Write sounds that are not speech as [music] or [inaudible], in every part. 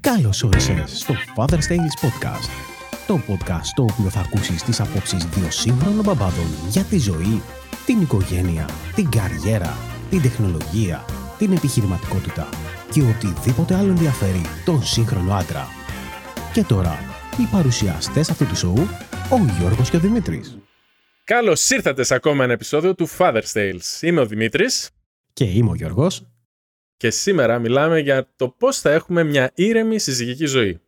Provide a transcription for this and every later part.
Καλώς όρισες στο Father's Tales Podcast. Το podcast στο οποίο θα ακούσεις τις απόψεις δύο σύγχρονων μπαμπάδων για τη ζωή, την οικογένεια, την καριέρα, την τεχνολογία, την επιχειρηματικότητα και οτιδήποτε άλλο ενδιαφέρει τον σύγχρονο άντρα. Και τώρα, οι παρουσιαστές αυτού του σοου, ο Γιώργος και ο Δημήτρης. Καλώς ήρθατε σε ακόμα ένα επεισόδιο του Father's Tales. Είμαι ο Δημήτρης Και είμαι ο Γιώργος. Και σήμερα μιλάμε για το πώς θα έχουμε μια ήρεμη συζυγική ζωή.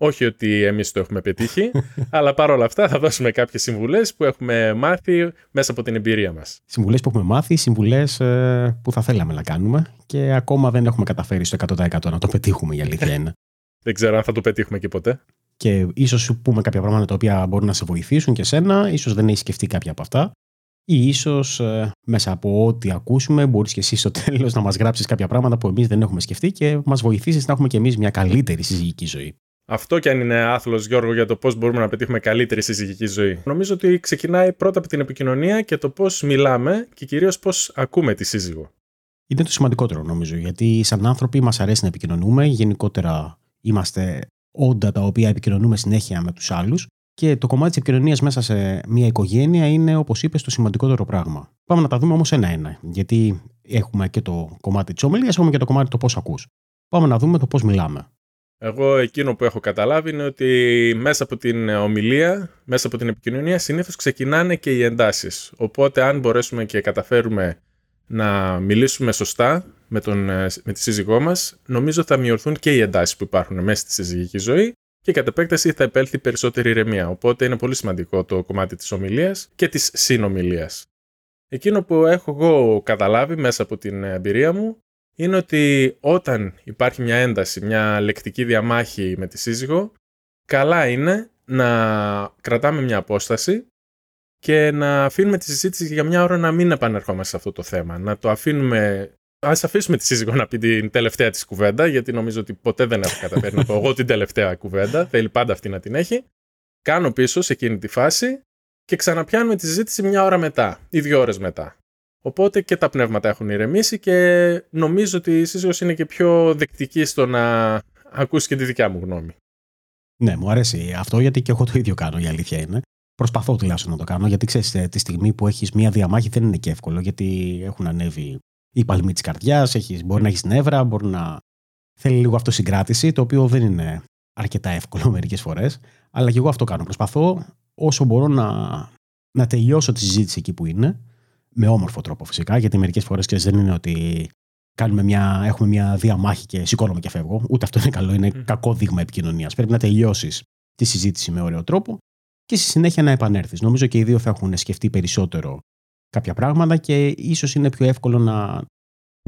Όχι ότι εμείς το έχουμε πετύχει, [laughs] αλλά παρόλα αυτά θα δώσουμε κάποιες συμβουλές που έχουμε μάθει μέσα από την εμπειρία μας. Συμβουλές που έχουμε μάθει, συμβουλές ε, που θα θέλαμε να κάνουμε και ακόμα δεν έχουμε καταφέρει στο 100% να το πετύχουμε η αλήθεια είναι. [laughs] Δεν ξέρω αν θα το πετύχουμε και ποτέ. και ίσως σου πούμε κάποια πράγματα τα οποία μπορούν να σε βοηθήσουν και σένα, ίσως δεν έχεις σκεφτεί κάποια από αυτά ή ίσως ε, μέσα από ό,τι ακούσουμε μπορείς και εσύ στο τέλος να μας γράψεις κάποια πράγματα που εμείς δεν έχουμε σκεφτεί και μας βοηθήσεις να έχουμε και εμείς μια καλύτερη συζυγική ζωή. Αυτό κι αν είναι άθλος Γιώργο για το πώς μπορούμε να πετύχουμε καλύτερη συζυγική ζωή. Νομίζω ότι ξεκινάει πρώτα από την επικοινωνία και το πώς μιλάμε και κυρίως πώς ακούμε τη σύζυγο. Είναι το σημαντικότερο νομίζω, γιατί σαν άνθρωποι μας αρέσει να επικοινωνούμε, γενικότερα είμαστε όντα τα οποία επικοινωνούμε συνέχεια με τους άλλους και το κομμάτι της επικοινωνίας μέσα σε μια οικογένεια είναι, όπως είπες, το σημαντικότερο πράγμα. Πάμε να τα δούμε όμως ένα-ένα, γιατί έχουμε και το κομμάτι της ομιλίας, έχουμε και το κομμάτι το πώς ακούς. Πάμε να δούμε το πώς μιλάμε. Εγώ εκείνο που έχω καταλάβει είναι ότι μέσα από την ομιλία, μέσα από την επικοινωνία συνήθως ξεκινάνε και οι εντάσεις. Οπότε αν μπορέσουμε και καταφέρουμε να μιλήσουμε σωστά με, τον, ε, με τη σύζυγό μας, νομίζω θα μειωθούν και οι εντάσεις που υπάρχουν μέσα στη συζυγική ζωή και κατ' επέκταση θα επέλθει περισσότερη ηρεμία. Οπότε είναι πολύ σημαντικό το κομμάτι της ομιλίας και της συνομιλίας. Εκείνο που έχω εγώ καταλάβει μέσα από την εμπειρία μου είναι ότι όταν υπάρχει μια ένταση, μια λεκτική διαμάχη με τη σύζυγο, καλά είναι να κρατάμε μια απόσταση και να αφήνουμε τη συζήτηση για μια ώρα να μην επανερχόμαστε σε αυτό το θέμα. Να το αφήνουμε. Α αφήσουμε τη σύζυγο να πει την τελευταία της κουβέντα, γιατί νομίζω ότι ποτέ δεν έχω καταφέρει να πω εγώ την τελευταία κουβέντα. Θέλει πάντα αυτή να την έχει. Κάνω πίσω σε εκείνη τη φάση και ξαναπιάνουμε τη συζήτηση μια ώρα μετά ή δύο ώρες μετά. Οπότε και τα πνεύματα έχουν ηρεμήσει και νομίζω ότι η σύζυγος είναι και πιο δεκτική στο να ακούσει και τη δικιά μου γνώμη. Ναι, μου αρέσει αυτό γιατί και εγώ το ίδιο κάνω, η αλήθεια είναι. Προσπαθώ τουλάχιστον να το κάνω, γιατί ξέρεις, τη στιγμή που έχεις μία διαμάχη δεν είναι και εύκολο, γιατί έχουν ανέβει οι παλμοί της καρδιάς, μπορεί να έχεις νεύρα, μπορεί να θέλει λίγο αυτοσυγκράτηση, το οποίο δεν είναι αρκετά εύκολο [laughs] μερικές φορές. Αλλά και εγώ αυτό κάνω. Προσπαθώ όσο μπορώ να, να τελειώσω τη συζήτηση εκεί που είναι, με όμορφο τρόπο φυσικά, γιατί μερικές φορές δεν είναι ότι κάνουμε μια, έχουμε μια διαμάχη και σηκώνομαι και φεύγω. Ούτε αυτό είναι καλό, είναι Μμμ. κακό δείγμα επικοινωνίας. Πρέπει να τελειώσεις τη συζήτηση με ωραίο τρόπο και στη συνέχεια να επανέλθεις. Νομίζω και οι δύο θα έχουν σκεφτεί περισσότερο κάποια πράγματα και ίσως είναι πιο εύκολο να,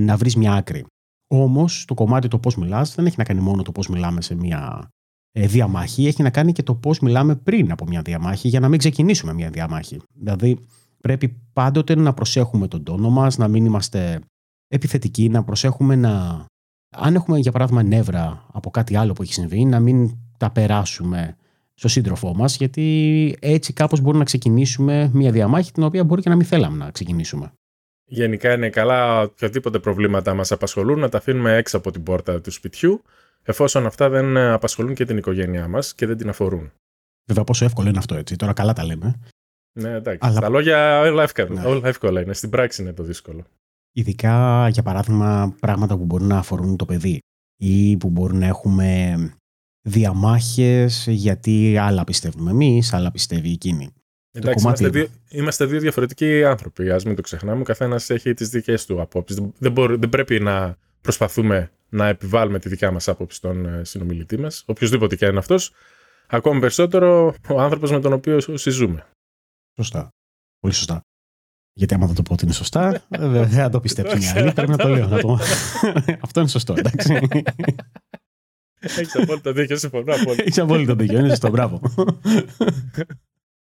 να βρεις μια άκρη. Όμως το κομμάτι το πώς μιλάς δεν έχει να κάνει μόνο το πώς μιλάμε σε μια ε, διαμάχη, έχει να κάνει και το πώς μιλάμε πριν από μια διαμάχη για να μην ξεκινήσουμε μια διαμάχη. Δηλαδή, πρέπει πάντοτε να προσέχουμε τον τόνο μας, να μην είμαστε επιθετικοί, να προσέχουμε να. Αν έχουμε, για παράδειγμα, νεύρα από κάτι άλλο που έχει συμβεί, να μην τα περάσουμε στο σύντροφό μας, γιατί έτσι κάπως μπορούμε να ξεκινήσουμε μια διαμάχη την οποία μπορεί και να μην θέλαμε να ξεκινήσουμε. Γενικά είναι καλά οποιαδήποτε προβλήματα μας απασχολούν να τα αφήνουμε έξω από την πόρτα του σπιτιού εφόσον αυτά δεν απασχολούν και την οικογένειά μας και δεν την αφορούν. Βέβαια, πόσο εύκολο είναι αυτό έτσι. Τώρα καλά τα λέμε. Ναι, εντάξει. Αλλά- Στα λόγια όλα εύκολα, Ναι. όλα εύκολα είναι. Στην πράξη είναι το δύσκολο. Ειδικά, για παράδειγμα, πράγματα που μπορούν να αφορούν το παιδί ή που μπορούν να έχουμε διαμάχες γιατί άλλα πιστεύουμε εμείς, άλλα πιστεύει εκείνη. Εντάξει, κομμάτι είμαστε εδώ. δύο, είμαστε δύο διαφορετικοί άνθρωποι. Α μην το ξεχνάμε. Ο καθένας έχει τις δικές του απόψεις. Δεν, δεν, μπορεί- δεν πρέπει να προσπαθούμε να επιβάλλουμε τη δικιά μας άποψη στον ε, συνομιλητή μας, οποιοδήποτε και αν είναι αυτός. Ακόμη περισσότερο ο άνθρωπος με τον οποίο συζούμε. Σωστά. Πολύ σωστά. Γιατί άμα δεν το πω ότι είναι σωστά, ε, δεν θα το πιστέψουν οι [laughs] άλλοι. Πρέπει να το λέω. Να το... [laughs] Αυτό είναι σωστό, εντάξει. [laughs] Έχεις απόλυτα δίκιο, συμφωνώ απόλυτα. Έχεις απόλυτο δίκιο. Είναι σωστό. Μπράβο.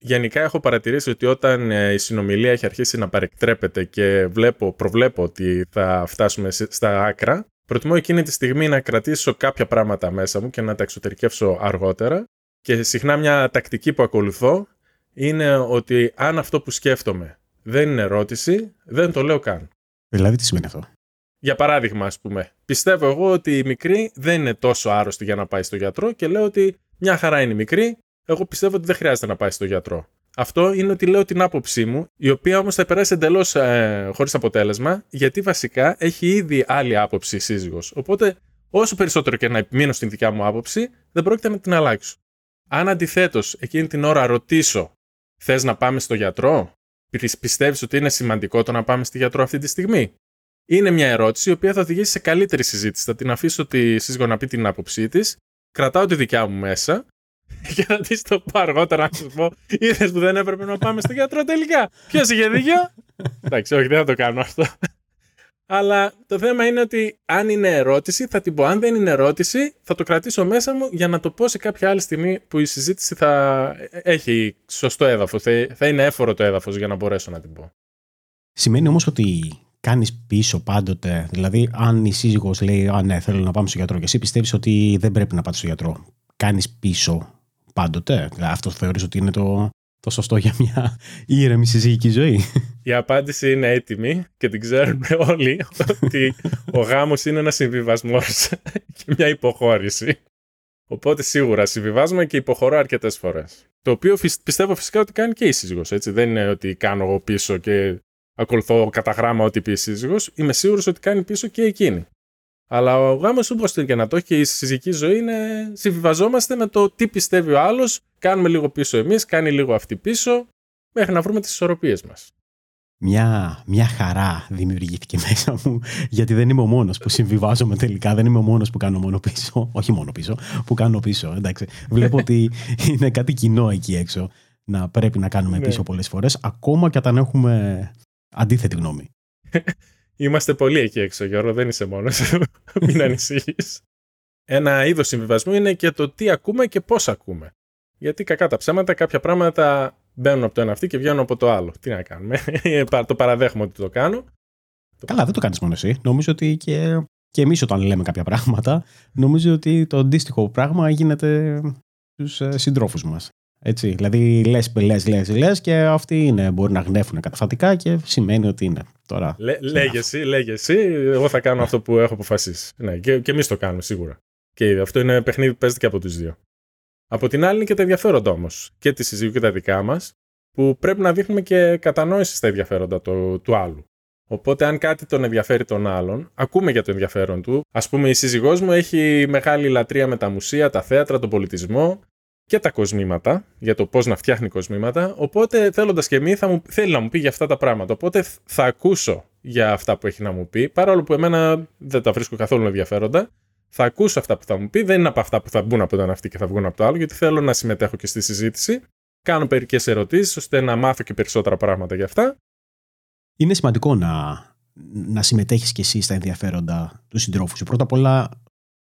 Γενικά έχω παρατηρήσει ότι όταν ε, η συνομιλία έχει αρχίσει να παρεκτρέπεται και βλέπω, προβλέπω ότι θα φτάσουμε σε- στα άκρα, προτιμώ εκείνη τη στιγμή να κρατήσω κάποια πράγματα μέσα μου και να τα εξωτερικεύσω αργότερα. Και συχνά μια τακτική που ακολουθώ είναι ότι αν αυτό που σκέφτομαι δεν είναι ερώτηση, δεν το λέω καν. δηλαδή, τι σημαίνει αυτό; Για παράδειγμα, ας πούμε, πιστεύω εγώ ότι η μικρή δεν είναι τόσο άρρωστη για να πάει στο γιατρό και λέω ότι μια χαρά είναι η μικρή. Εγώ πιστεύω ότι δεν χρειάζεται να πάει στο γιατρό. Αυτό είναι ότι λέω την άποψή μου, η οποία όμως θα περάσει εντελώς ε, χωρίς αποτέλεσμα, γιατί βασικά έχει ήδη άλλη άποψη η σύζυγος. Οπότε, όσο περισσότερο και να επιμείνω στην δικιά μου άποψη, δεν πρόκειται να την αλλάξω. Αν αντιθέτως εκείνη την ώρα ρωτήσω, θες να πάμε στο γιατρό, πιστεύεις ότι είναι σημαντικό το να πάμε στη γιατρό αυτή τη στιγμή; Είναι μια ερώτηση η οποία θα οδηγήσει σε καλύτερη συζήτηση. Θα την αφήσω τη σύζυγο να πει την άποψή της, κρατάω τη δικιά μου μέσα [laughs] και να τη το πω αργότερα να σου πω: Είδες που δεν έπρεπε να πάμε στο γιατρό τελικά. Ποιος είχε δίκιο; Εντάξει, όχι, δεν θα το κάνω αυτό. Αλλά το θέμα είναι ότι αν είναι ερώτηση, θα την πω. Αν δεν είναι ερώτηση, θα το κρατήσω μέσα μου για να το πω σε κάποια άλλη στιγμή που η συζήτηση θα έχει σωστό έδαφος. Θα είναι έφορο το έδαφος για να μπορέσω να την πω. Σημαίνει όμως ότι κάνεις πίσω πάντοτε. Δηλαδή, αν η σύζυγος λέει: Α, ναι, θέλω να πάμε στο γιατρό, και εσύ πιστεύεις ότι δεν πρέπει να πάτε στο γιατρό. Κάνεις πίσω πάντοτε; Αυτό θεωρείς ότι είναι το, το σωστό για μια ήρεμη συζυγική ζωή; Η απάντηση είναι έτοιμη και την ξέρουμε όλοι ότι ο γάμος είναι ένας συμβιβασμός και μια υποχώρηση. Οπότε σίγουρα συμβιβάζουμε και υποχωρώ αρκετές φορές. Το οποίο πιστεύω φυσικά ότι κάνει και η σύζυγος, έτσι. Δεν είναι ότι κάνω εγώ πίσω και ακολουθώ κατά γράμμα ό,τι πει η σύζυγος. Είμαι σίγουρος ότι κάνει πίσω και εκείνη. Αλλά ο γάμος, όπω το και να το έχει και η συζυγική ζωή, είναι συμβιβαζόμαστε με το τι πιστεύει ο άλλος, κάνουμε λίγο πίσω εμείς, κάνει λίγο αυτή πίσω, μέχρι να βρούμε τις ισορροπίες μας. Μια, μια χαρά δημιουργήθηκε μέσα μου, γιατί δεν είμαι ο μόνος που συμβιβάζομαι τελικά. Δεν είμαι ο μόνος που κάνω μόνο πίσω. Όχι μόνο πίσω, που κάνω πίσω. Εντάξει. Βλέπω ότι είναι κάτι κοινό εκεί έξω να πρέπει να κάνουμε ναι. πίσω πολλές φορές, ακόμα και όταν έχουμε αντίθετη γνώμη. [laughs] Είμαστε πολύ εκεί έξω, Γιώργο, δεν είσαι μόνος. [laughs] Μην ανησυχείς. Ένα είδος συμβιβασμού είναι και το τι ακούμε και πώς ακούμε. Γιατί κακά τα ψέματα, κάποια πράγματα μπαίνουν από το ένα αυτή και βγαίνουν από το άλλο. Τι να κάνουμε. [laughs] το παραδέχομαι ότι το κάνω. Καλά, δεν το κάνεις μόνο εσύ. Νομίζω ότι και, και εμείς όταν λέμε κάποια πράγματα, νομίζω ότι το αντίστοιχο πράγμα γίνεται στους ε, συντρόφους μας. Έτσι, δηλαδή λες, λες, λες, λες και αυτοί είναι, μπορεί να γνέφουν καταφατικά και σημαίνει ότι είναι. Τώρα, Λέ, λέγε εσύ, λέγε εσύ, εγώ θα κάνω αυτό που έχω αποφασίσει. Ναι, και, και εμείς το κάνουμε σίγουρα. Και αυτό είναι παιχνίδι που παίζεται και από τους δύο. Από την άλλη είναι και τα ενδιαφέροντα όμως, και τη συζύγου και τα δικά μας, που πρέπει να δείχνουμε και κατανόηση στα ενδιαφέροντα του, του άλλου. Οπότε, αν κάτι τον ενδιαφέρει τον άλλον, ακούμε για το ενδιαφέρον του. Α πούμε, η σύζυγός μου έχει μεγάλη λατρεία με τα μουσεία, τα θέατρα, τον πολιτισμό και τα κοσμήματα, για το πώς να φτιάχνει κοσμήματα. Οπότε, θέλοντας και εμείς, θα μου, θέλει να μου πει για αυτά τα πράγματα. Οπότε, θα ακούσω για αυτά που έχει να μου πει, παρόλο που εμένα δεν τα βρίσκω καθόλου ενδιαφέροντα. Θα ακούσω αυτά που θα μου πει, δεν είναι από αυτά που θα μπουν από το ένα αυτή και θα βγουν από το άλλο, γιατί θέλω να συμμετέχω και στη συζήτηση. Κάνω μερικέ ερωτήσεις, ώστε να μάθω και περισσότερα πράγματα για αυτά. Είναι σημαντικό να, να συμμετέχεις κι εσύ στα ενδιαφέροντα του συντρόφου σου. Πρώτα απ' όλα,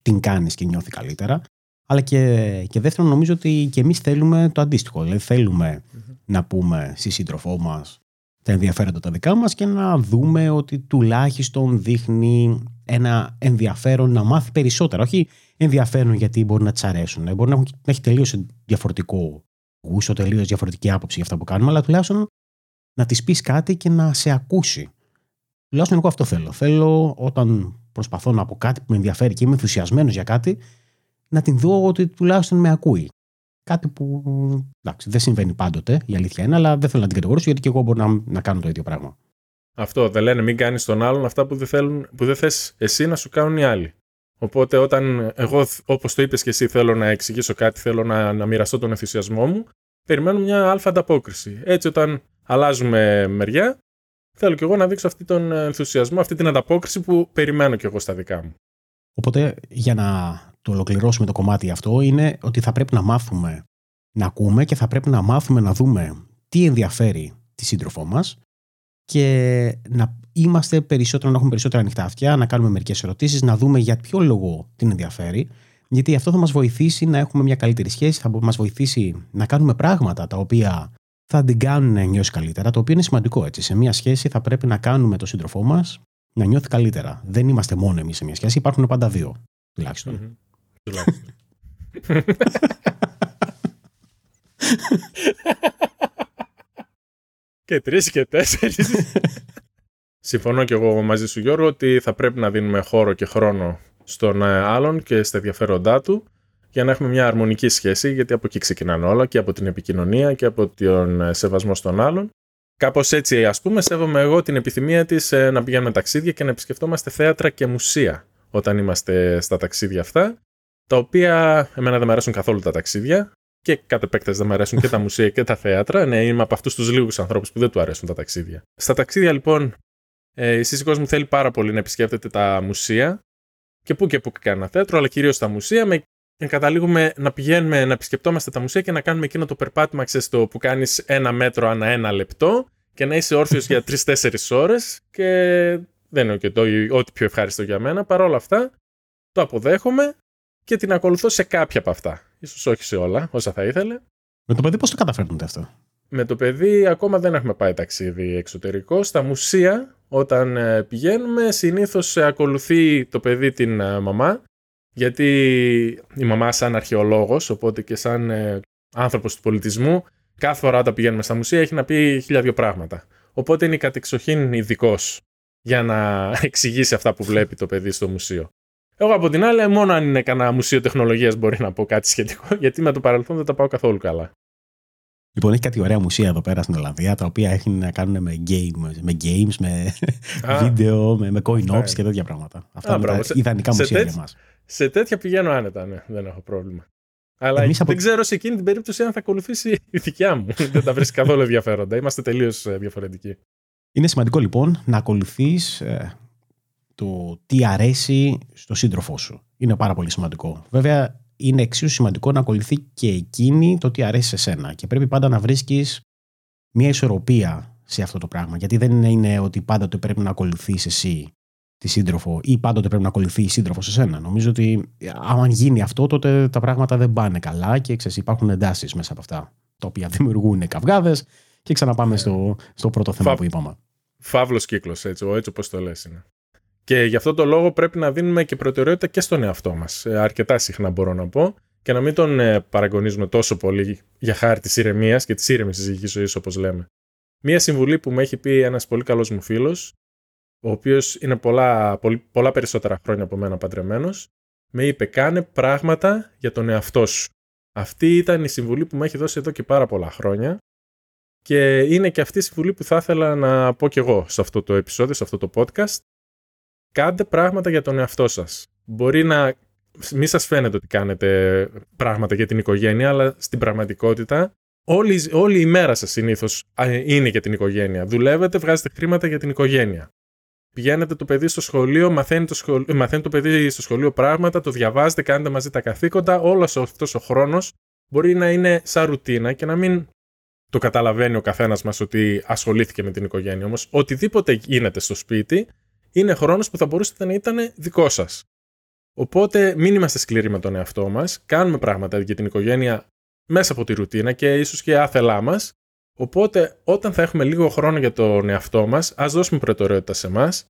την κάνεις και νιώθει καλύτερα. Αλλά και, και δεύτερον, νομίζω ότι και εμείς θέλουμε το αντίστοιχο. Δηλαδή, να πούμε στη σύντροφό μας τα ενδιαφέροντα τα δικά μας και να δούμε ότι τουλάχιστον δείχνει ένα ενδιαφέρον να μάθει περισσότερα. Όχι ενδιαφέρον γιατί μπορεί να της αρέσουν. Ε, μπορεί να, έχει τελείως διαφορετικό γούσο, τελείως διαφορετική άποψη για αυτά που κάνουμε, αλλά τουλάχιστον να της πεις κάτι και να σε ακούσει. Τουλάχιστον εγώ αυτό θέλω. Θέλω όταν προσπαθώ να πω κάτι που με ενδιαφέρει και είμαι ενθουσιασμένος για κάτι, να την δω ότι τουλάχιστον με ακούει. Κάτι που εντάξει, δεν συμβαίνει πάντοτε, η αλήθεια είναι, αλλά δεν θέλω να την κατηγορήσω γιατί και εγώ μπορώ να, να κάνω το ίδιο πράγμα. Αυτό δεν λένε μην κάνεις τον άλλον αυτά που δεν, θέλουν, που δεν θες εσύ να σου κάνουν οι άλλοι. Οπότε όταν εγώ, όπως το είπες και εσύ, θέλω να εξηγήσω κάτι, θέλω να, να μοιραστώ τον ενθουσιασμό μου, περιμένω μια αλφα ανταπόκριση. Έτσι όταν αλλάζουμε μεριά, θέλω κι εγώ να δείξω αυτή τον ενθουσιασμό, αυτή την ανταπόκριση που περιμένω κι εγώ στα δικά μου. Οπότε για να το ολοκληρώσουμε το κομμάτι αυτό είναι ότι θα πρέπει να μάθουμε να ακούμε και θα πρέπει να μάθουμε να δούμε τι ενδιαφέρει τη σύντροφό μας και να είμαστε περισσότερο, να έχουμε περισσότερα ανοιχτά αυτιά, να κάνουμε μερικές ερωτήσεις, να δούμε για ποιο λόγο την ενδιαφέρει. Γιατί αυτό θα μας βοηθήσει να έχουμε μια καλύτερη σχέση, θα μας βοηθήσει να κάνουμε πράγματα τα οποία θα την κάνουν να νιώσει καλύτερα, το οποίο είναι σημαντικό έτσι. Σε μια σχέση θα πρέπει να κάνουμε τον σύντροφό μας να νιώθει καλύτερα. Δεν είμαστε μόνο εμείς σε μια σχέση, υπάρχουν πάντα δύο τουλάχιστον. Τουλάχιστον. και τρεις και τέσσερις. συμφωνώ και εγώ μαζί σου Γιώργο ότι θα πρέπει να δίνουμε χώρο και χρόνο στον ε, άλλον και στα ενδιαφέροντά του για να έχουμε μια αρμονική σχέση, γιατί από εκεί ξεκινάνε όλα και από την επικοινωνία και από τον ε, σεβασμό στον άλλον. Κάπως έτσι, ας πούμε, σέβομαι εγώ την επιθυμία της ε, να πηγαίνουμε ταξίδια και να επισκεφτόμαστε θέατρα και μουσεία όταν είμαστε στα ταξίδια αυτά. Τα οποία εμένα δεν μου αρέσουν καθόλου τα ταξίδια και κατ' επέκταση δεν μου αρέσουν και τα [laughs] μουσεία και τα θέατρα. Ναι, είμαι από αυτούς τους λίγους ανθρώπους που δεν του αρέσουν τα ταξίδια. Στα ταξίδια, λοιπόν, ε, η σύζυγός μου θέλει πάρα πολύ να επισκέπτεται τα μουσεία και που και που κάνει ένα θέατρο, αλλά κυρίως τα μουσεία, με και καταλήγουμε να πηγαίνουμε να επισκεπτόμαστε τα μουσεία και να κάνουμε εκείνο το περπάτημα, ξέρεις, το που κάνεις ένα μέτρο ανά ένα λεπτό και να είσαι όρθιος για [laughs] τρει-τέσσερι ώρες και δεν είναι και το ό,τι πιο ευχάριστο για μένα. Παρ' όλα αυτά, το αποδέχομαι και την ακολουθώ σε κάποια από αυτά. Ίσως όχι σε όλα, όσα θα ήθελε. Με το παιδί πώς το καταφέρνετε αυτό; Με το παιδί ακόμα δεν έχουμε πάει ταξίδι εξωτερικό. Στα μουσεία όταν ε, πηγαίνουμε συνήθως ακολουθεί το παιδί την ε, μαμά γιατί η μαμά σαν αρχαιολόγος οπότε και σαν ε, άνθρωπος του πολιτισμού κάθε φορά όταν πηγαίνουμε στα μουσεία έχει να πει χίλια δυο πράγματα. Οπότε είναι κατεξοχήν ειδικός για να [laughs] εξηγήσει αυτά που βλέπει το παιδί στο μουσείο. Εγώ από την άλλη, μόνο αν είναι κανένα μουσείο τεχνολογίας μπορεί να πω κάτι σχετικό, γιατί με το παρελθόν δεν τα πάω καθόλου καλά. Λοιπόν, έχει κάτι ωραία μουσεία εδώ πέρα στην Ολλανδία, τα οποία έχουν να κάνουν με, game, με games, με βίντεο, με, με coin ops και τέτοια πράγματα. Αυτά είναι τα ιδανικά μουσεία για μας. Σε τέτοια πηγαίνω άνετα, ναι, δεν έχω πρόβλημα. Αλλά Εμείς δεν ξέρω σε εκείνη την περίπτωση αν θα ακολουθήσει η δικιά μου. [laughs] δεν τα βρίσκει καθόλου ενδιαφέροντα. Είμαστε τελείως ε, διαφορετικοί. Είναι σημαντικό λοιπόν να ακολουθείς ε, το τι αρέσει στο σύντροφό σου. Είναι πάρα πολύ σημαντικό. Βέβαια, είναι εξίσου σημαντικό να ακολουθεί και εκείνη το τι αρέσει σε σένα. Και πρέπει πάντα να βρίσκεις μια ισορροπία σε αυτό το πράγμα. Γιατί δεν είναι ότι πάντα το πρέπει να ακολουθείς εσύ τη σύντροφο ή πάντοτε πρέπει να ακολουθεί η σύντροφο σε σένα. Νομίζω ότι αν γίνει αυτό, τότε τα πράγματα δεν πάνε καλά και ξέρεις, υπάρχουν εντάσεις μέσα από αυτά. Τα οποία [laughs] δημιουργούν καυγάδες και ξαναπάμε στο, στο πρώτο θέμα που είπαμε. Φαύλος κύκλος, έτσι, έτσι όπως το λες είναι. Και γι' αυτό το λόγο πρέπει να δίνουμε και προτεραιότητα και στον εαυτό μας. Ε, αρκετά συχνά μπορώ να πω. Και να μην τον ε, παραγωνίζουμε τόσο πολύ για χάρη της ηρεμίας και της ήρεμης συζυγική ζωής, όπως λέμε. Μία συμβουλή που μου έχει πει ένας πολύ καλός μου φίλος ο οποίος είναι πολλά, πολλά περισσότερα χρόνια από μένα παντρεμένος, με είπε: Κάνε πράγματα για τον εαυτό σου. Αυτή ήταν η συμβουλή που μου έχει δώσει εδώ και πάρα πολλά χρόνια. Και είναι και αυτή η συμβουλή που θα ήθελα να πω κι εγώ σε αυτό το επεισόδιο, σε αυτό το podcast. Κάντε πράγματα για τον εαυτό σας. Μπορεί να μην σας φαίνεται ότι κάνετε πράγματα για την οικογένεια, αλλά στην πραγματικότητα όλη, όλη η μέρα σας συνήθως είναι για την οικογένεια. Δουλεύετε, βγάζετε χρήματα για την οικογένεια. Πηγαίνετε το παιδί στο σχολείο, μαθαίνει το, σχολείο, ε, μαθαίνει το παιδί στο σχολείο πράγματα, το διαβάζετε, κάνετε μαζί τα καθήκοντα. Όλος αυτός ο χρόνος μπορεί να είναι σαν ρουτίνα και να μην το καταλαβαίνει ο καθένας μας ότι ασχολήθηκε με την οικογένεια. Όμως, οτιδήποτε γίνεται στο σπίτι είναι χρόνος που θα μπορούσε να ήταν δικό σας. Οπότε, μην είμαστε σκληροί με τον εαυτό μας. Κάνουμε πράγματα για την οικογένεια μέσα από τη ρουτίνα και ίσως και άθελά μας, Οπότε, όταν θα έχουμε λίγο χρόνο για τον εαυτό μας, ας δώσουμε προτεραιότητα σε εμάς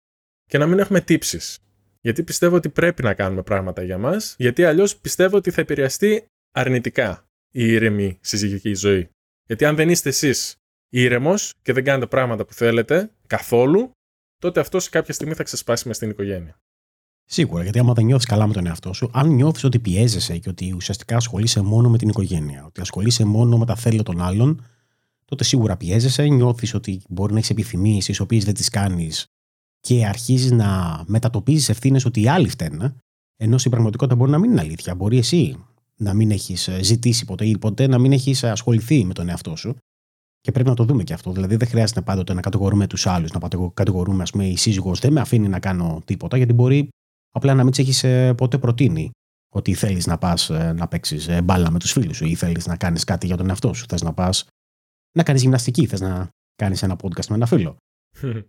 και να μην έχουμε τύψεις. Γιατί πιστεύω ότι πρέπει να κάνουμε πράγματα για μας, γιατί αλλιώς πιστεύω ότι θα επηρεαστεί αρνητικά η ήρεμη συζυγική ζωή. Γιατί αν δεν είστε εσείς ήρεμος και δεν κάνετε πράγματα που θέλετε καθόλου, τότε αυτός σε κάποια στιγμή θα ξεσπάσει μες στην οικογένεια. Σίγουρα, γιατί άμα δεν νιώθεις καλά με τον εαυτό σου, αν νιώθεις ότι πιέζεσαι και ότι ουσιαστικά ασχολείσαι μόνο με την οικογένεια, ότι ασχολείσαι μόνο με τα θέλη των άλλων, τότε σίγουρα πιέζεσαι, νιώθεις ότι μπορεί να έχεις επιθυμίες τις οποίες δεν τις κάνεις και αρχίζεις να μετατοπίζεις ευθύνες ότι οι άλλοι φταίνε, ενώ στην πραγματικότητα μπορεί να μην είναι αλήθεια. Μπορεί εσύ να μην έχεις ε, ζητήσει ποτέ ή ποτέ να μην έχεις ασχοληθεί με τον εαυτό σου. Και πρέπει να το δούμε και αυτό. Δηλαδή, δεν χρειάζεται πάντοτε να κατηγορούμε τους άλλους, να κατηγορούμε, ας πούμε, η σύζυγος δεν με αφήνει να κάνω τίποτα, γιατί μπορεί απλά να μην τη έχεις ε, ποτέ προτείνει ότι θέλεις να πας ε, να παίξεις μπάλα με τους φίλους σου ή θέλεις να κάνεις κάτι για τον εαυτό σου. Θες να πας να κάνεις γυμναστική, θες να κάνεις ένα podcast με ένα φίλο. [laughs]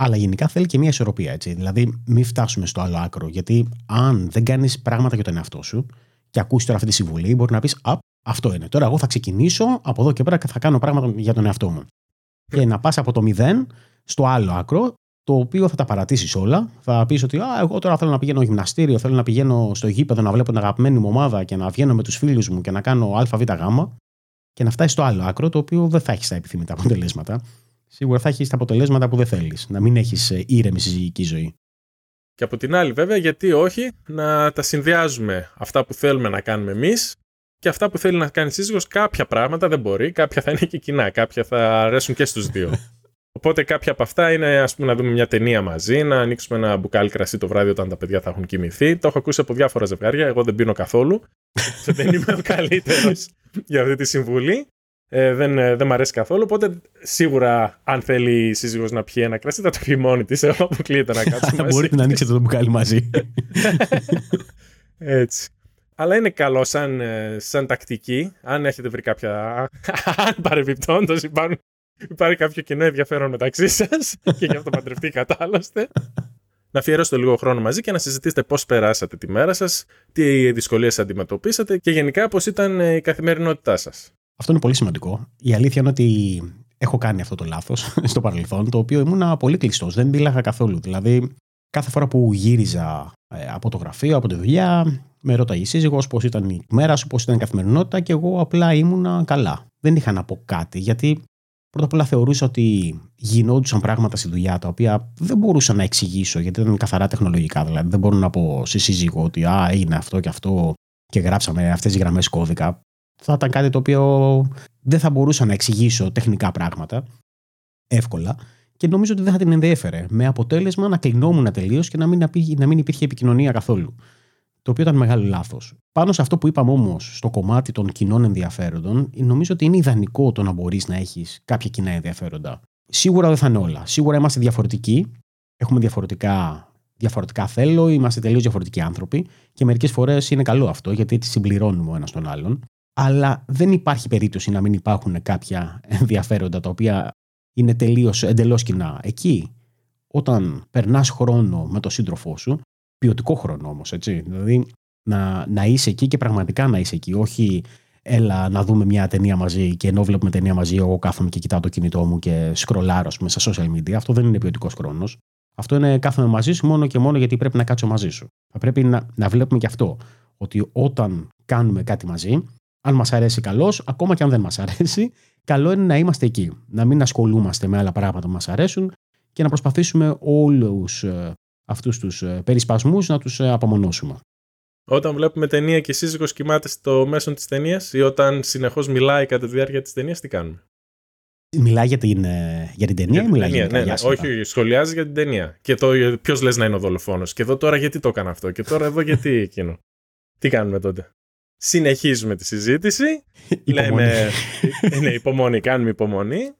Αλλά γενικά θέλει και μια ισορροπία, έτσι. Δηλαδή, μην φτάσουμε στο άλλο άκρο. Γιατί αν δεν κάνεις πράγματα για τον εαυτό σου και ακούσεις τώρα αυτή τη συμβουλή, μπορεί να πεις: Α, αυτό είναι. Τώρα εγώ θα ξεκινήσω από εδώ και πέρα και θα κάνω πράγματα για τον εαυτό μου. και να πας από το μηδέν στο άλλο άκρο, το οποίο θα τα παρατήσεις όλα. Θα πεις ότι Α, εγώ τώρα θέλω να πηγαίνω γυμναστήριο, θέλω να πηγαίνω στο γήπεδο να βλέπω την αγαπημένη μου ομάδα και να βγαίνω με τους φίλους μου και να κάνω ΑΒΓ και να φτάσεις στο άλλο άκρο, το οποίο δεν θα έχεις τα επιθυμητά αποτελέσματα. Σίγουρα θα έχεις τα αποτελέσματα που δεν θέλεις. Να μην έχεις ε, ήρεμη συζυγική ζωή. Και από την άλλη, βέβαια, γιατί όχι να τα συνδυάζουμε αυτά που θέλουμε να κάνουμε εμείς και αυτά που θέλει να κάνει σύζυγος. Κάποια πράγματα δεν μπορεί, κάποια θα είναι και κοινά, κάποια θα αρέσουν και στους δύο. [laughs] Οπότε κάποια από αυτά είναι ας πούμε, να δούμε μια ταινία μαζί, να ανοίξουμε ένα μπουκάλι κρασί το βράδυ όταν τα παιδιά θα έχουν κοιμηθεί. Το έχω ακούσει από διάφορα ζευγάρια. Εγώ δεν πίνω καθόλου. [laughs] δεν είμαι ο καλύτερος για αυτή τη συμβουλή. Ε, δεν, ε, δεν μ' αρέσει καθόλου. Οπότε σίγουρα, αν θέλει η σύζυγος να πιει ένα κρασί, θα το πιει μόνη της. Εγώ αποκλείεται να κάτσουμε [laughs] μαζί. Μπορείτε να ανοίξετε το μπουκάλι μαζί. Έτσι. Αλλά είναι καλό σαν, ε, σαν τακτική, αν έχετε βρει κάποια. [laughs] αν παρεμπιπτόντως υπάρχουν Υπάρχει κάποιο κοινό ενδιαφέρον μεταξύ σας [laughs] και γι' αυτό παντρευτήκατε άλλωστε. Να αφιερώσετε λίγο χρόνο μαζί και να συζητήσετε πώς περάσατε τη μέρα σας, τι δυσκολίες αντιμετωπίσατε και γενικά πώς ήταν η καθημερινότητά σας. Αυτό είναι πολύ σημαντικό. Η αλήθεια είναι ότι έχω κάνει αυτό το λάθος [laughs] στο παρελθόν, το οποίο ήμουν πολύ κλειστός. Δεν μίλαγα καθόλου. Δηλαδή, κάθε φορά που γύριζα ε, από το γραφείο, από τη δουλειά, με ρώταγε η σύζυγος πώς ήταν η μέρα σου, πώς ήταν η καθημερινότητα και εγώ απλά ήμουνα καλά. Δεν είχα να πω κάτι, γιατί Πρώτα απ' όλα θεωρούσα ότι γινόντουσαν πράγματα στη δουλειά τα οποία δεν μπορούσα να εξηγήσω γιατί ήταν καθαρά τεχνολογικά. Δηλαδή δεν μπορώ να πω σε σύζυγο ότι α, είναι αυτό και αυτό και γράψαμε αυτές τι γραμμές κώδικα. Θα ήταν κάτι το οποίο δεν θα μπορούσα να εξηγήσω τεχνικά πράγματα εύκολα και νομίζω ότι δεν θα την ενδιέφερε. Με αποτέλεσμα να κλεινόμουν τελείως και να μην, να μην υπήρχε επικοινωνία καθόλου το οποίο ήταν μεγάλο λάθος. Πάνω σε αυτό που είπαμε όμως, στο κομμάτι των κοινών ενδιαφέροντων, νομίζω ότι είναι ιδανικό το να μπορείς να έχεις κάποια κοινά ενδιαφέροντα. Σίγουρα δεν θα είναι όλα. Σίγουρα είμαστε διαφορετικοί. Έχουμε διαφορετικά, διαφορετικά θέλω, είμαστε τελείως διαφορετικοί άνθρωποι και μερικές φορές είναι καλό αυτό γιατί έτσι συμπληρώνουμε ο ένας τον άλλον. Αλλά δεν υπάρχει περίπτωση να μην υπάρχουν κάποια ενδιαφέροντα τα οποία είναι τελείως εντελώς κοινά. Εκεί, όταν περνάς χρόνο με τον σύντροφό σου, ποιοτικό χρόνο όμως, έτσι. Δηλαδή να, να είσαι εκεί και πραγματικά να είσαι εκεί. Όχι έλα να δούμε μια ταινία μαζί και ενώ βλέπουμε ταινία μαζί, εγώ κάθομαι και κοιτάω το κινητό μου και σκρολάρω πούμε, στα social media. Αυτό δεν είναι ποιοτικός χρόνος. Αυτό είναι κάθομαι μαζί σου μόνο και μόνο γιατί πρέπει να κάτσω μαζί σου. Θα πρέπει να, να βλέπουμε και αυτό. Ότι όταν κάνουμε κάτι μαζί, αν μας αρέσει καλώς, ακόμα και αν δεν μας αρέσει, καλό είναι να είμαστε εκεί. Να μην ασχολούμαστε με άλλα πράγματα που μας αρέσουν και να προσπαθήσουμε όλους ε, αυτούς τους ε, περισπασμούς να τους ε, απομονώσουμε. Όταν βλέπουμε ταινία και σύζυγος κοιμάται στο μέσο της ταινίας ή όταν συνεχώς μιλάει κατά τη διάρκεια της ταινίας, τι κάνουμε; Μιλάει για την, ε, για την ταινία για ή μιλάει ταινία, για την ναι, ναι, Όχι, σχολιάζει για την ταινία. Και το ποιος λες να είναι ο δολοφόνος; Και εδώ τώρα γιατί το έκανα αυτό; Και τώρα εδώ γιατί [laughs] εκείνο; τι κάνουμε τότε; Συνεχίζουμε τη συζήτηση. Λέμε. ναι, υπομονή, κάνουμε υπομονή.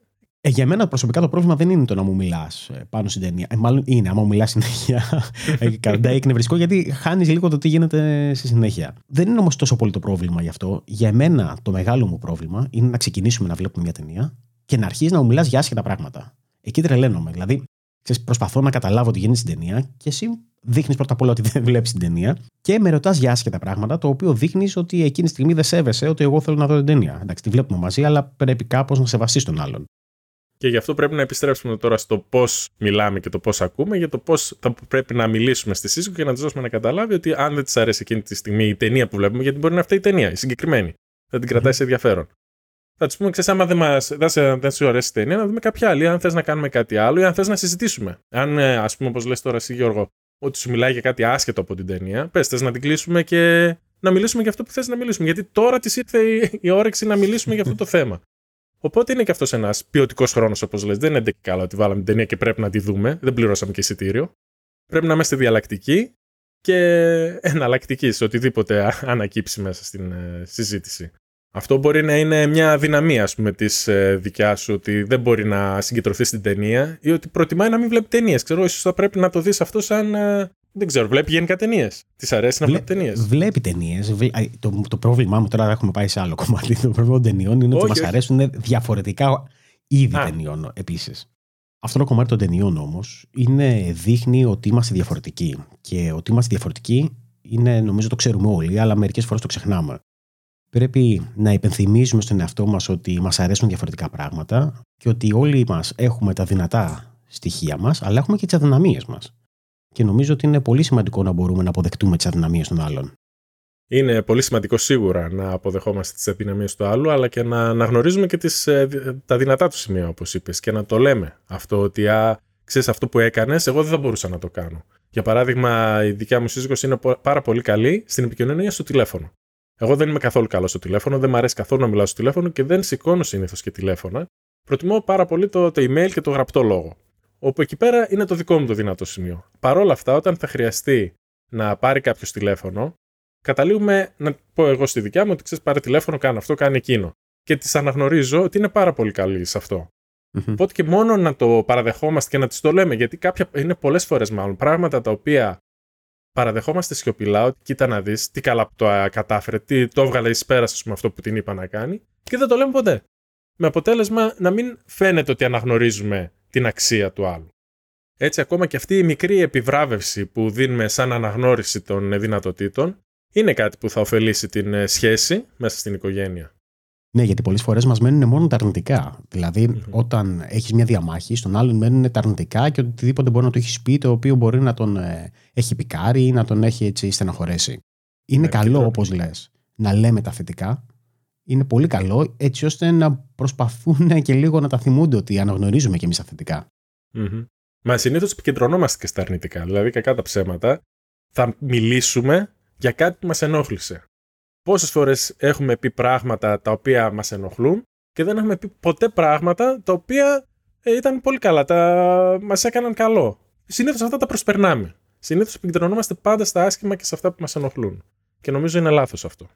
Ε, για μένα προσωπικά το πρόβλημα δεν είναι το να μου μιλάς ε, πάνω στην ταινία. Ε, μάλλον είναι, άμα μου μιλάς συνέχεια. [laughs] ε, Κρατάει εκνευριστικό γιατί χάνεις λίγο το τι γίνεται στη συνέχεια. Δεν είναι όμως τόσο πολύ το πρόβλημα γι' αυτό. Για μένα το μεγάλο μου πρόβλημα είναι να ξεκινήσουμε να βλέπουμε μια ταινία και να αρχίσει να μου μιλάς για άσχετα πράγματα. Εκεί τρελαίνομαι. Δηλαδή, ξέρεις, προσπαθώ να καταλάβω τι γίνεται στην ταινία και εσύ δείχνεις πρώτα απ' όλα ότι δεν βλέπεις την ταινία και με ρωτάς για άσχετα πράγματα, το οποίο δείχνεις ότι εκείνη τη στιγμή δεν σέβεσαι ότι εγώ θέλω να δω την ταινία. Εντάξει, τη βλέπουμε μαζί, αλλά πρέπει κάπως να σεβαστείς τον άλλον. Και γι' αυτό πρέπει να επιστρέψουμε τώρα στο πώς μιλάμε και το πώς ακούμε, για το πώς θα πρέπει να μιλήσουμε στη σύζυγο και να της δώσουμε να καταλάβει ότι αν δεν της αρέσει εκείνη τη στιγμή η ταινία που βλέπουμε, γιατί μπορεί να αυτή η ταινία, η συγκεκριμένη. Θα την κρατάει σε ενδιαφέρον. Θα της πούμε, ξέρεις, άμα δεν, μας, δεν, δεν σου αρέσει η ταινία, να δούμε κάποια άλλη. Αν θες να κάνουμε κάτι άλλο ή αν θες να συζητήσουμε. Αν, ε, ας πούμε, όπως λες τώρα εσύ, Γιώργο, ότι σου μιλάει για κάτι άσχετο από την ταινία, πες θες να την κλείσουμε και να μιλήσουμε για αυτό που θες να μιλήσουμε. Γιατί τώρα της ήρθε η, η όρεξη να μιλήσουμε για αυτό το θέμα. Οπότε είναι και αυτός ένας ποιοτικός χρόνος, όπως λες. Δεν είναι καλά ότι βάλαμε την ταινία και πρέπει να τη δούμε. Δεν πληρώσαμε και εισιτήριο. Πρέπει να είμαστε διαλλακτικοί και εναλλακτικοί σε οτιδήποτε ανακύψει μέσα στην ε, συζήτηση. Αυτό μπορεί να είναι μια δυναμία, ας πούμε, της ε, δικιά σου, ότι δεν μπορεί να συγκεντρωθείς στην ταινία ή ότι προτιμάει να μην βλέπει ταινίες. Ξέρω, ίσως θα πρέπει να το δεις αυτό σαν ε, δεν ξέρω, βλέπει γενικά ταινίες. Της αρέσει να βλέπει ταινίες. Βλέπει ταινίες. Το, το πρόβλημά μου τώρα έχουμε πάει σε άλλο [laughs] κομμάτι. Το πρόβλημα των ταινιών είναι ότι μας αρέσουν διαφορετικά είδη Α. ταινιών επίσης. Αυτό το κομμάτι των ταινιών όμως δείχνει ότι είμαστε διαφορετικοί. Και ότι είμαστε διαφορετικοί είναι, νομίζω το ξέρουμε όλοι, αλλά μερικές φορές το ξεχνάμε. Πρέπει να υπενθυμίζουμε στον εαυτό μας ότι μας αρέσουν διαφορετικά πράγματα και ότι όλοι μας έχουμε τα δυνατά στοιχεία μας, αλλά έχουμε και τις αδυναμίες μας και νομίζω ότι είναι πολύ σημαντικό να μπορούμε να αποδεκτούμε τις αδυναμίες των άλλων. είναι πολύ σημαντικό σίγουρα να αποδεχόμαστε τις αδυναμίες του άλλου, αλλά και να αναγνωρίζουμε και τις, ε, τα δυνατά του σημεία, όπως είπες, και να το λέμε αυτό ότι α, ξέρεις αυτό που έκανες, εγώ δεν θα μπορούσα να το κάνω. Για παράδειγμα, η δικιά μου σύζυγος είναι πάρα πολύ καλή στην επικοινωνία στο τηλέφωνο. Εγώ δεν είμαι καθόλου καλός στο τηλέφωνο, δεν μου αρέσει καθόλου να μιλάω στο τηλέφωνο και δεν σηκώνω συνήθως και τηλέφωνα. Προτιμώ πάρα πολύ το, το email και το γραπτό λόγο. Όπου εκεί πέρα είναι το δικό μου το δυνατό σημείο. Παρ' όλα αυτά, όταν θα χρειαστεί να πάρει κάποιος τηλέφωνο, καταλήγουμε να πω εγώ στη δικιά μου ότι ξέρεις, πάρε τηλέφωνο, κάνω αυτό, κάνει εκείνο. Και της αναγνωρίζω ότι είναι πάρα πολύ καλή σε αυτό. Mm-hmm. Οπότε και μόνο να το παραδεχόμαστε και να της το λέμε, γιατί κάποια είναι πολλές φορές μάλλον πράγματα τα οποία παραδεχόμαστε σιωπηλά ότι κοίτα να δεις τι καλά που το κατάφερε, τι το έβγαλε εις πέρας, ας πούμε, αυτό που την είπα να κάνει, και δεν το λέμε ποτέ. Με αποτέλεσμα να μην φαίνεται ότι αναγνωρίζουμε την αξία του άλλου. Έτσι, ακόμα και αυτή η μικρή επιβράβευση που δίνουμε σαν αναγνώριση των δυνατοτήτων είναι κάτι που θα ωφελήσει την ε, σχέση μέσα στην οικογένεια. Ναι, γιατί πολλές φορές μας μένουν μόνο τα αρνητικά. Δηλαδή, όταν έχεις μια διαμάχη, στον άλλον μένουν τα αρνητικά και οτιδήποτε μπορεί να του έχεις πει, το οποίο μπορεί να τον ε, έχει πικάρει ή να τον έχει έτσι στεναχωρέσει. Είναι ναι, καλό, όπως λες, να λέμε τα θετικά. Είναι πολύ καλό, έτσι ώστε να προσπαθούν [laughs] και λίγο να τα θυμούνται ότι αναγνωρίζουμε κι εμείς τα θετικά. Mm-hmm. Μα συνήθως επικεντρωνόμαστε και στα αρνητικά. Δηλαδή, κακά τα ψέματα, θα μιλήσουμε για κάτι που μας ενόχλησε. Πόσες φορές έχουμε πει πράγματα τα οποία μας ενοχλούν και δεν έχουμε πει ποτέ πράγματα τα οποία ε, ήταν πολύ καλά, τα μας έκαναν καλό. Συνήθως αυτά τα προσπερνάμε. Συνήθως επικεντρωνόμαστε πάντα στα άσχημα και σε αυτά που μας ενοχλούν. Και νομίζω είναι λάθος αυτό.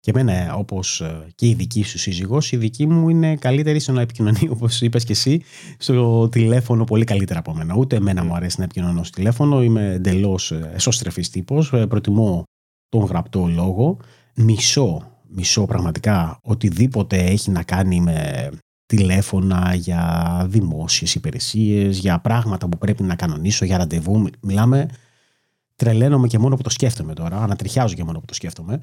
Και εμένα, όπως ε, και η δική σου σύζυγος, η δική μου είναι καλύτερη στο να επικοινωνεί, [laughs] όπως είπες και εσύ, στο τηλέφωνο πολύ καλύτερα από μένα. Ούτε εμένα μου αρέσει να επικοινωνώ στο τηλέφωνο. Είμαι εντελώς ε, εσώστρεφη τύπος. Προτιμώ τον γραπτό λόγο. Μισό, μισό πραγματικά οτιδήποτε έχει να κάνει με τηλέφωνα για δημόσιες υπηρεσίες, για πράγματα που πρέπει να κανονίσω, για ραντεβού. Μιλάμε, τρελαίνομαι και μόνο που το σκέφτομαι τώρα, ανατριχιάζω και μόνο που το σκέφτομαι.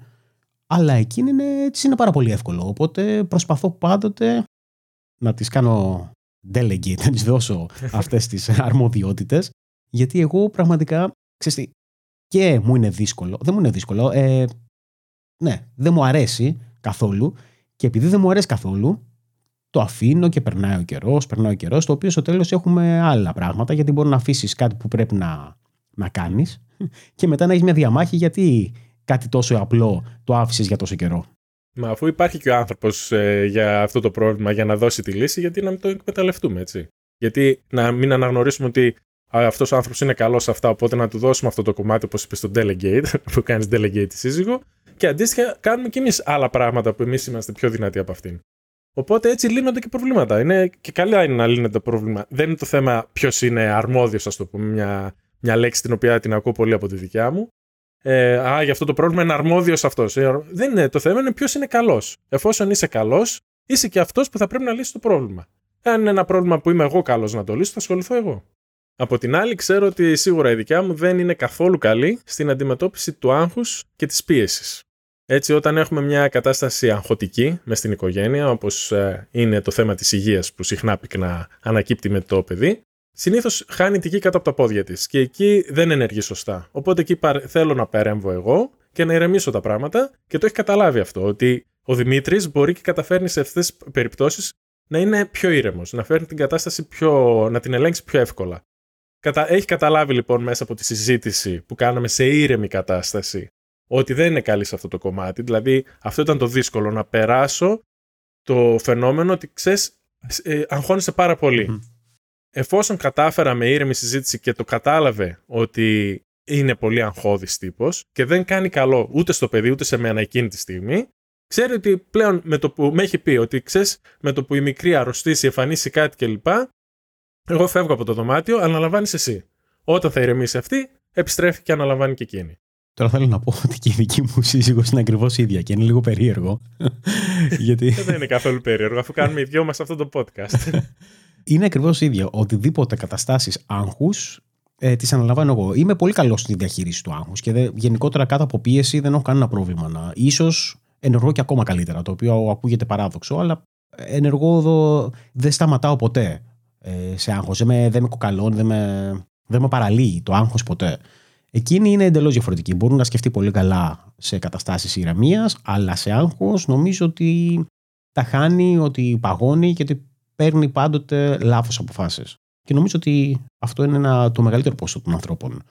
Αλλά εκείνη είναι, έτσι είναι πάρα πολύ εύκολο. Οπότε προσπαθώ πάντοτε να τις κάνω delegate, να τις δώσω [laughs] αυτές τις αρμοδιότητες. Γιατί εγώ πραγματικά, ξέρεις και μου είναι δύσκολο. Δεν μου είναι δύσκολο. Ε, ναι, δεν μου αρέσει καθόλου. Και επειδή δεν μου αρέσει καθόλου, το αφήνω και περνάει ο καιρός, περνάει ο καιρός, το οποίο στο τέλος έχουμε άλλα πράγματα, γιατί μπορεί να αφήσεις κάτι που πρέπει να, να κάνεις [laughs] και μετά να έχεις μια διαμάχη γιατί κάτι τόσο απλό το άφησες για τόσο καιρό. Μα αφού υπάρχει και ο άνθρωπος ε, για αυτό το πρόβλημα για να δώσει τη λύση, γιατί να μην το εκμεταλλευτούμε, έτσι; Γιατί να μην αναγνωρίσουμε ότι αυτός ο άνθρωπος είναι καλός σε αυτά, οπότε να του δώσουμε αυτό το κομμάτι, όπως είπες στο delegate, [laughs] που κάνεις delegate τη σύζυγο, και αντίστοιχα κάνουμε κι εμείς άλλα πράγματα που εμείς είμαστε πιο δυνατοί από αυτήν. Οπότε έτσι λύνονται και προβλήματα. Είναι και καλά είναι να λύνεται το πρόβλημα. Δεν είναι το θέμα ποιος είναι αρμόδιος, ας το πούμε, μια, μια λέξη την οποία την ακούω πολύ από τη δικιά μου. Ε, α, για αυτό το πρόβλημα είναι αρμόδιος αυτός. Ε, δεν είναι το θέμα, είναι ποιος είναι καλός. Εφόσον είσαι καλός, είσαι και αυτός που θα πρέπει να λύσει το πρόβλημα. Αν είναι ένα πρόβλημα που είμαι εγώ καλός να το λύσω, θα ασχοληθώ εγώ. Από την άλλη, ξέρω ότι σίγουρα η δικιά μου δεν είναι καθόλου καλή στην αντιμετώπιση του άγχους και της πίεσης. Έτσι, όταν έχουμε μια κατάσταση αγχωτική μες στην οικογένεια, όπως ε, είναι το θέμα της υγείας που συχνά πυκνά ανακύπτει με το παιδί, συνήθως χάνει τη γη κάτω από τα πόδια της και εκεί δεν ενεργεί σωστά. Οπότε εκεί θέλω να παρέμβω εγώ και να ηρεμήσω τα πράγματα και το έχει καταλάβει αυτό, ότι ο Δημήτρης μπορεί και καταφέρνει σε αυτές τις περιπτώσεις να είναι πιο ήρεμος, να φέρνει την κατάσταση πιο. να την ελέγξει πιο εύκολα. Έχει καταλάβει λοιπόν μέσα από τη συζήτηση που κάναμε σε ήρεμη κατάσταση ότι δεν είναι καλή σε αυτό το κομμάτι. Δηλαδή αυτό ήταν το δύσκολο, να περάσω το φαινόμενο ότι ξέρεις, ε, αγχώνεσαι πάρα Εφόσον κατάφερα με ήρεμη συζήτηση και το κατάλαβε ότι είναι πολύ αγχώδης τύπος και δεν κάνει καλό ούτε στο παιδί ούτε σε μένα εκείνη τη στιγμή, ξέρει ότι πλέον με το που με έχει πει ότι ξέρεις με το που η μικρή αρρωστήσει, εμφανίσει κάτι κλπ. Εγώ φεύγω από το δωμάτιο, αναλαμβάνεις εσύ. Όταν θα ηρεμήσει αυτή, επιστρέφει και αναλαμβάνει και εκείνη. Τώρα θέλω να πω ότι και η δική μου σύζυγος είναι ακριβώς ίδια και είναι λίγο περίεργο. [laughs] Γιατί... Δεν είναι καθόλου περίεργο, αφού κάνουμε οι δυο μας αυτό το podcast. [laughs] είναι ακριβώς ίδια. Οτιδήποτε καταστάσεις άγχους ε, τις αναλαμβάνω εγώ. Είμαι πολύ καλός στη διαχείριση του άγχους και δε, γενικότερα κάτω από πίεση δεν έχω κανένα πρόβλημα. Να, ίσως ενεργώ και ακόμα καλύτερα, το οποίο ακούγεται παράδοξο, αλλά ενεργώ εδώ δεν σταματάω ποτέ ε, σε άγχος. Δεν με, δεν με κοκαλώνει, δεν με, δεν με παραλύει το άγχος ποτέ. Εκείνη είναι εντελώς διαφορετική. Μπορεί να σκεφτεί πολύ καλά σε καταστάσεις ηρεμίας, αλλά σε άγχος νομίζω ότι τα χάνει, ότι παγώνει και ότι παίρνει πάντοτε λάθος αποφάσεις. Και νομίζω ότι αυτό είναι ένα, το μεγαλύτερο ποσό των ανθρώπων.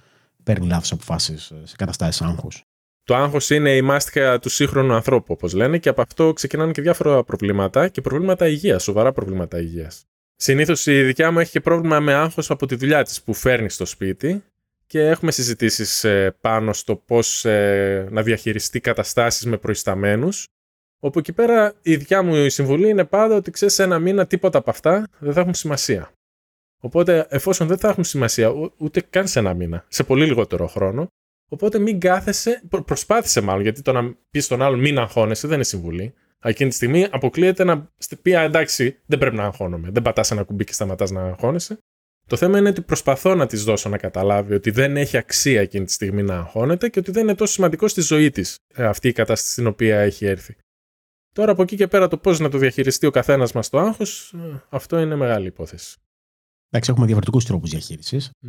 Παίρνει λάθος αποφάσεις σε καταστάσεις άγχους. Το άγχος είναι η μάστιγα του σύγχρονου ανθρώπου, όπως λένε, και από αυτό ξεκινάνε και διάφορα προβλήματα και προβλήματα υγείας, σοβαρά προβλήματα υγείας. Συνήθως η δικιά μου έχει και πρόβλημα με άγχος από τη δουλειά της που φέρνει στο σπίτι και έχουμε συζητήσεις ε, πάνω στο πώς ε, να διαχειριστεί καταστάσεις με προϊσταμένους. Όπου εκεί πέρα η δικιά μου συμβουλή είναι πάντα ότι ξέρεις ένα μήνα τίποτα από αυτά δεν θα έχουν σημασία. Οπότε εφόσον δεν θα έχουν σημασία ούτε καν σε ένα μήνα, σε πολύ λιγότερο χρόνο, οπότε μην κάθεσαι, προσπάθησε μάλλον, γιατί το να πεις στον άλλον μην αγχώνεσαι δεν είναι συμβουλή. Εκείνη τη στιγμή αποκλείεται να πει εντάξει, δεν πρέπει να αγχώνομαι. Δεν πατάς ένα κουμπί και σταματάς να αγχώνεσαι. Το θέμα είναι ότι προσπαθώ να της δώσω να καταλάβει ότι δεν έχει αξία εκείνη τη στιγμή να αγχώνεται και ότι δεν είναι τόσο σημαντικό στη ζωή της ε, αυτή η κατάσταση στην οποία έχει έρθει. Τώρα από εκεί και πέρα το πώς να το διαχειριστεί ο καθένας μας το άγχος, ε, αυτό είναι μεγάλη υπόθεση. Εντάξει, έχουμε διαφορετικούς τρόπους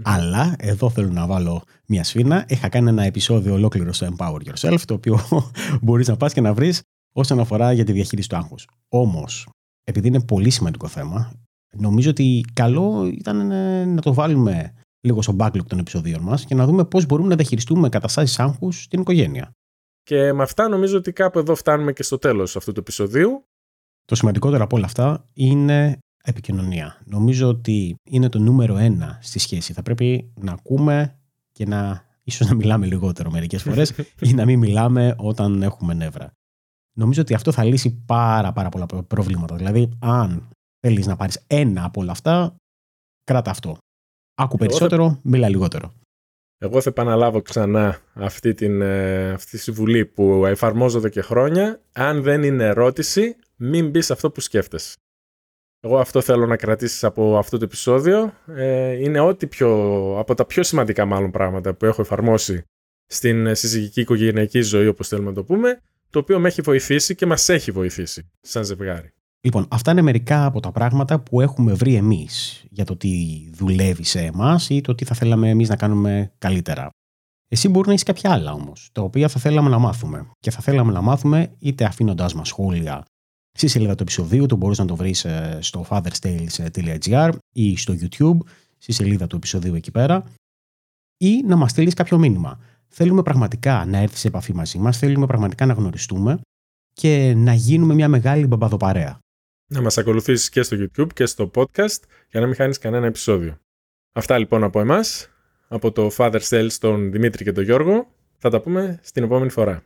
Αλλά εδώ θέλω να βάλω μια σφίνα. Είχα κάνει ένα επεισόδιο ολόκληρο στο Empower Yourself, το οποίο [laughs] μπορείς να πας και να βρεις όσον αφορά για τη διαχείριση του άγχους. Όμως, επειδή είναι πολύ σημαντικό θέμα, νομίζω ότι καλό ήταν ε, να το βάλουμε λίγο στο backlog των επεισοδίων μας και να δούμε πώς μπορούμε να διαχειριστούμε καταστάσεις άγχους στην οικογένεια. Και με αυτά νομίζω ότι κάπου εδώ φτάνουμε και στο τέλος αυτού του επεισοδίου. Το σημαντικότερο από όλα αυτά είναι επικοινωνία. Νομίζω ότι είναι το νούμερο ένα στη σχέση. Θα πρέπει να ακούμε και να ίσως να μιλάμε λιγότερο μερικές φορές [laughs] ή να μην μιλάμε όταν έχουμε νεύρα. Νομίζω ότι αυτό θα λύσει πάρα πάρα πολλά προβλήματα. Δηλαδή, αν θέλεις να πάρεις ένα από όλα αυτά, κράτα αυτό. Άκου περισσότερο, θα... μιλά λιγότερο. Εγώ θα επαναλάβω ξανά αυτή, την, ε, αυτή τη συμβουλή που εφαρμόζω εδώ και χρόνια. Αν δεν είναι ερώτηση, μην μπει αυτό που σκέφτεσαι. Εγώ αυτό θέλω να κρατήσεις από αυτό το επεισόδιο. Ε, είναι ό,τι πιο, από τα πιο σημαντικά μάλλον πράγματα που έχω εφαρμόσει στην συζυγική οικογενειακή ζωή, όπως θέλουμε να το πούμε, το οποίο με έχει βοηθήσει και μας έχει βοηθήσει σαν ζευγάρι. Λοιπόν, αυτά είναι μερικά από τα πράγματα που έχουμε βρει εμείς για το τι δουλεύει σε εμάς ή το τι θα θέλαμε εμείς να κάνουμε καλύτερα. Εσύ μπορεί να έχει κάποια άλλα όμως, τα οποία θα θέλαμε να μάθουμε. Και θα θέλαμε να μάθουμε είτε αφήνοντάς μας σχόλια στη σελίδα του επεισοδίου, το μπορείς να το βρεις ε, στο fatherstales.gr ή στο YouTube, στη σελίδα του επεισοδίου εκεί πέρα, ή να μας στείλεις κάποιο μήνυμα. Θέλουμε πραγματικά να έρθεις σε επαφή μαζί μας, θέλουμε πραγματικά να γνωριστούμε και να γίνουμε μια μεγάλη μπαμπαδοπαρέα. Να μας ακολουθήσεις και στο YouTube και στο podcast για να μην χάνεις κανένα επεισόδιο. Αυτά λοιπόν από εμάς, από το Father Sales τον Δημήτρη και τον Γιώργο. Θα τα πούμε στην επόμενη φορά.